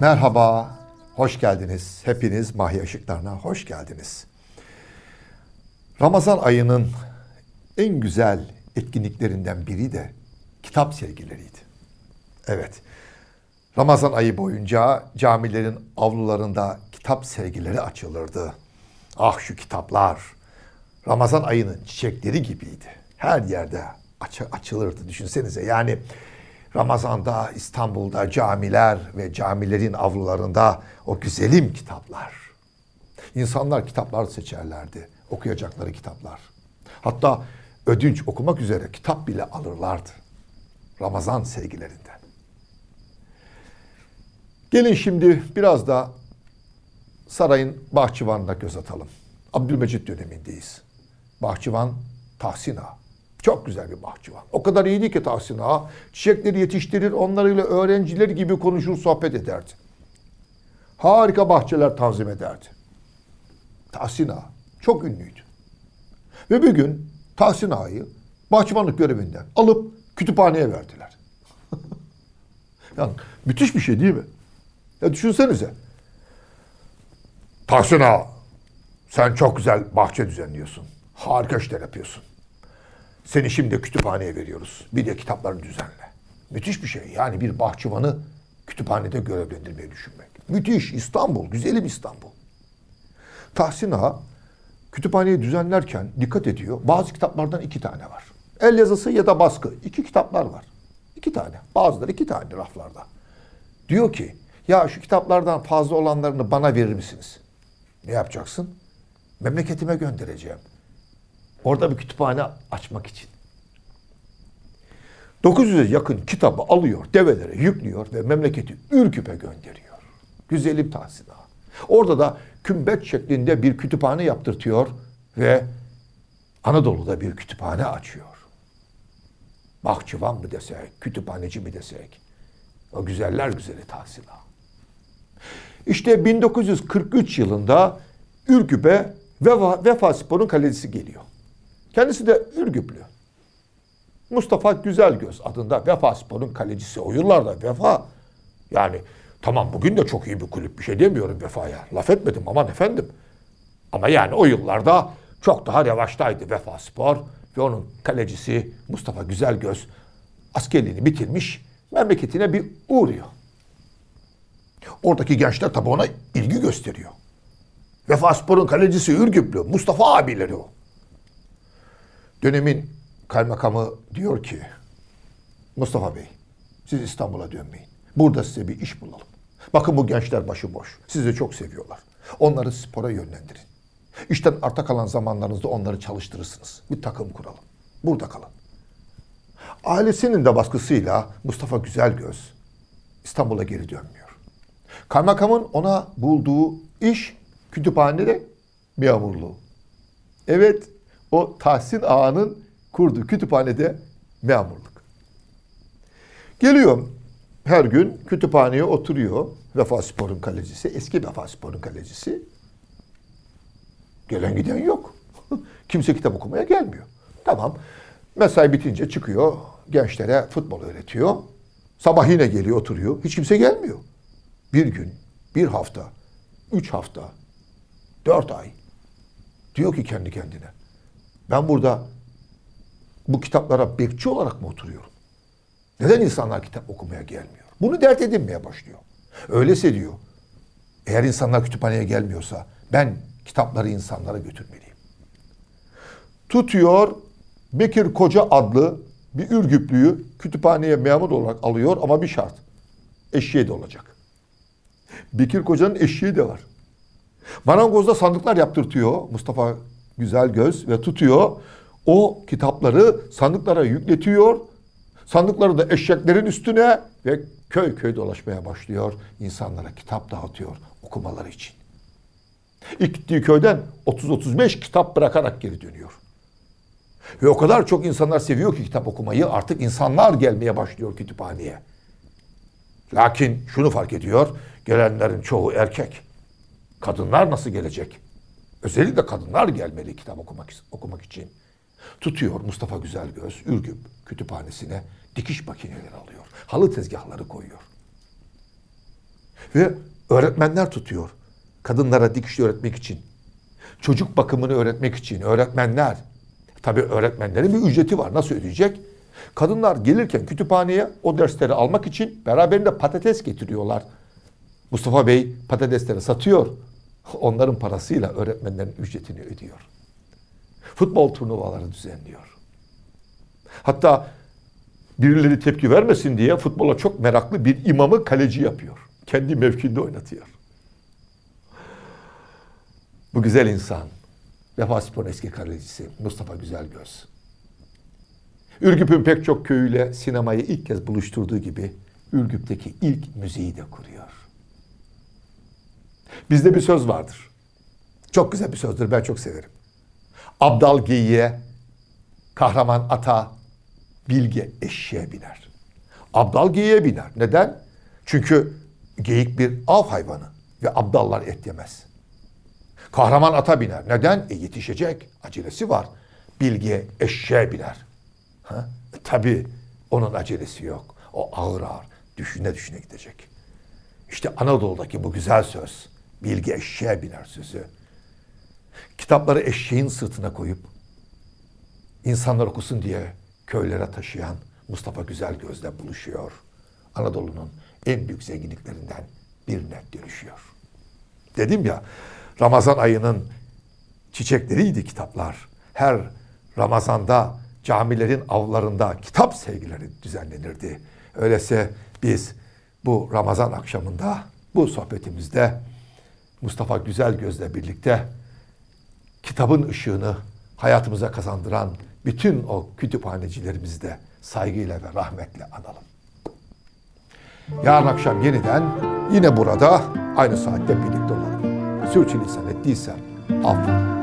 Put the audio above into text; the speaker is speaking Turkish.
Merhaba, hoş geldiniz. Hepiniz Mahya Işıklarına hoş geldiniz. Ramazan ayının en güzel etkinliklerinden biri de kitap sergileriydi. Evet, Ramazan ayı boyunca camilerin avlularında kitap sergileri açılırdı. Ah şu kitaplar, Ramazan ayının çiçekleri gibiydi. Her yerde aç açılırdı düşünsenize. Yani Ramazan'da İstanbul'da camiler ve camilerin avlularında o güzelim kitaplar. İnsanlar kitaplar seçerlerdi. Okuyacakları kitaplar. Hatta ödünç okumak üzere kitap bile alırlardı. Ramazan sergilerinden. Gelin şimdi biraz da sarayın bahçıvanına göz atalım. Abdülmecit dönemindeyiz. Bahçıvan Tahsin Ağa. Çok güzel bir bahçıvan. O kadar iyiydi ki Tahsin Ağa. Çiçekleri yetiştirir, onlarıyla öğrenciler gibi konuşur, sohbet ederdi. Harika bahçeler tanzim ederdi. Tahsin Ağa çok ünlüydü. Ve bir gün Tahsin Ağa'yı bahçıvanlık görevinden alıp kütüphaneye verdiler. yani müthiş bir şey değil mi? Ya düşünsenize. Tahsin Ağa, sen çok güzel bahçe düzenliyorsun. Harika işler yapıyorsun. Seni şimdi kütüphaneye veriyoruz. Bir de kitaplarını düzenle. Müthiş bir şey. Yani bir bahçıvanı kütüphanede görevlendirmeyi düşünmek. Müthiş. İstanbul. Güzelim İstanbul. Tahsin Ağa kütüphaneyi düzenlerken dikkat ediyor. Bazı kitaplardan iki tane var. El yazısı ya da baskı. İki kitaplar var. İki tane. Bazıları iki tane raflarda. Diyor ki ya şu kitaplardan fazla olanlarını bana verir misiniz? Ne yapacaksın? Memleketime göndereceğim. Orada bir kütüphane açmak için. 900'e yakın kitabı alıyor, develere yüklüyor ve memleketi Ürküp'e gönderiyor. Güzelim Tahsin Ağa. Orada da kümbet şeklinde bir kütüphane yaptırtıyor ve Anadolu'da bir kütüphane açıyor. Bahçıvan mı desek, kütüphaneci mi desek. O güzeller güzeli Tahsin Ağa. İşte 1943 yılında Ürgüp'e Vefa, Vefa Spor'un kalecisi geliyor. Kendisi de Ürgüplü. Mustafa Güzelgöz adında Vefa Spor'un kalecisi. O yıllarda Vefa yani tamam bugün de çok iyi bir kulüp bir şey demiyorum Vefa'ya. Laf etmedim aman efendim. Ama yani o yıllarda çok daha revaçtaydı Vefa Spor ve onun kalecisi Mustafa Güzelgöz askerliğini bitirmiş memleketine bir uğruyor. Oradaki gençler tabi ona ilgi gösteriyor. Vefa Spor'un kalecisi Ürgüplü, Mustafa abileri o. Dönemin kaymakamı diyor ki, Mustafa Bey, siz İstanbul'a dönmeyin. Burada size bir iş bulalım. Bakın bu gençler başıboş. Sizi çok seviyorlar. Onları spora yönlendirin. İşten arta kalan zamanlarınızda onları çalıştırırsınız. Bir takım kuralım. Burada kalın. Ailesinin de baskısıyla Mustafa Güzelgöz İstanbul'a geri dönmüyor. Kaymakamın ona bulduğu iş kütüphanede memurluğu. Evet, o Tahsin Ağa'nın kurduğu kütüphanede memurluk. Geliyor her gün kütüphaneye oturuyor. Vefa Spor'un kalecisi, eski Vefa Spor'un kalecisi. Gelen giden yok. Kimse kitap okumaya gelmiyor. Tamam. Mesai bitince çıkıyor. Gençlere futbol öğretiyor. Sabah yine geliyor oturuyor. Hiç kimse gelmiyor. Bir gün, bir hafta, üç hafta, dört ay. Diyor ki kendi kendine. Ben burada bu kitaplara bekçi olarak mı oturuyorum? Neden insanlar kitap okumaya gelmiyor? Bunu dert edinmeye başlıyor. Öyleyse diyor. Eğer insanlar kütüphaneye gelmiyorsa ben kitapları insanlara götürmeliyim. Tutuyor Bekir Koca adlı bir Ürgüplüyü kütüphaneye memur olarak alıyor ama bir şart. Eşeği de olacak. Bekir Koca'nın eşeği de var. Marangozda sandıklar yaptırtıyor Mustafa Güzel Göz ve tutuyor. O kitapları sandıklara yükletiyor. Sandıkları da eşeklerin üstüne ve köy köy dolaşmaya başlıyor. İnsanlara kitap dağıtıyor okumaları için. İlk gittiği köyden 30-35 kitap bırakarak geri dönüyor. Ve o kadar çok insanlar seviyor ki kitap okumayı artık insanlar gelmeye başlıyor kütüphaneye. Lakin şunu fark ediyor, gelenlerin çoğu erkek. Kadınlar nasıl gelecek? Özellikle kadınlar gelmeli kitap okumak okumak için. Tutuyor Mustafa Güzelgöz Ürgüp kütüphanesine dikiş makineleri alıyor. Halı tezgahları koyuyor. Ve öğretmenler tutuyor. Kadınlara dikiş öğretmek için. Çocuk bakımını öğretmek için öğretmenler. Tabii öğretmenlerin bir ücreti var. Nasıl ödeyecek? Kadınlar gelirken kütüphaneye o dersleri almak için beraberinde patates getiriyorlar. Mustafa Bey patatesleri satıyor. Onların parasıyla öğretmenlerin ücretini ödüyor. Futbol turnuvaları düzenliyor. Hatta birileri tepki vermesin diye futbola çok meraklı bir imamı kaleci yapıyor. Kendi mevkinde oynatıyor. Bu güzel insan, Vefa Spor'un eski kalecisi Mustafa Güzelgöz. Ürgüp'ün pek çok köyüyle sinemayı ilk kez buluşturduğu gibi Ürgüp'teki ilk müziği de kuruyor. Bizde bir söz vardır. Çok güzel bir sözdür, ben çok severim. Abdal geyiğe, kahraman ata, bilge eşeğe biner. Abdal geyiğe biner. Neden? Çünkü geyik bir av hayvanı ve abdallar et yemez. Kahraman ata biner. Neden? E yetişecek. Acelesi var. Bilge eşeğe biner. Ha? E, tabii onun acelesi yok. O ağır ağır düşüne düşüne gidecek. İşte Anadolu'daki bu güzel söz. Bilge eşeğe biner sözü. Kitapları eşeğin sırtına koyup insanlar okusun diye köylere taşıyan Mustafa Güzel Gözle buluşuyor. Anadolu'nun en büyük zenginliklerinden birine dönüşüyor. Dedim ya Ramazan ayının çiçekleriydi kitaplar. Her Ramazanda camilerin avlarında kitap sevgileri düzenlenirdi. Öyleyse biz bu Ramazan akşamında bu sohbetimizde Mustafa Güzel Gözle birlikte kitabın ışığını hayatımıza kazandıran bütün o kütüphanecilerimizi de saygıyla ve rahmetle analım. Yarın akşam yeniden yine burada aynı saatte birlikte olalım. Sürçülisan ettiysem affola.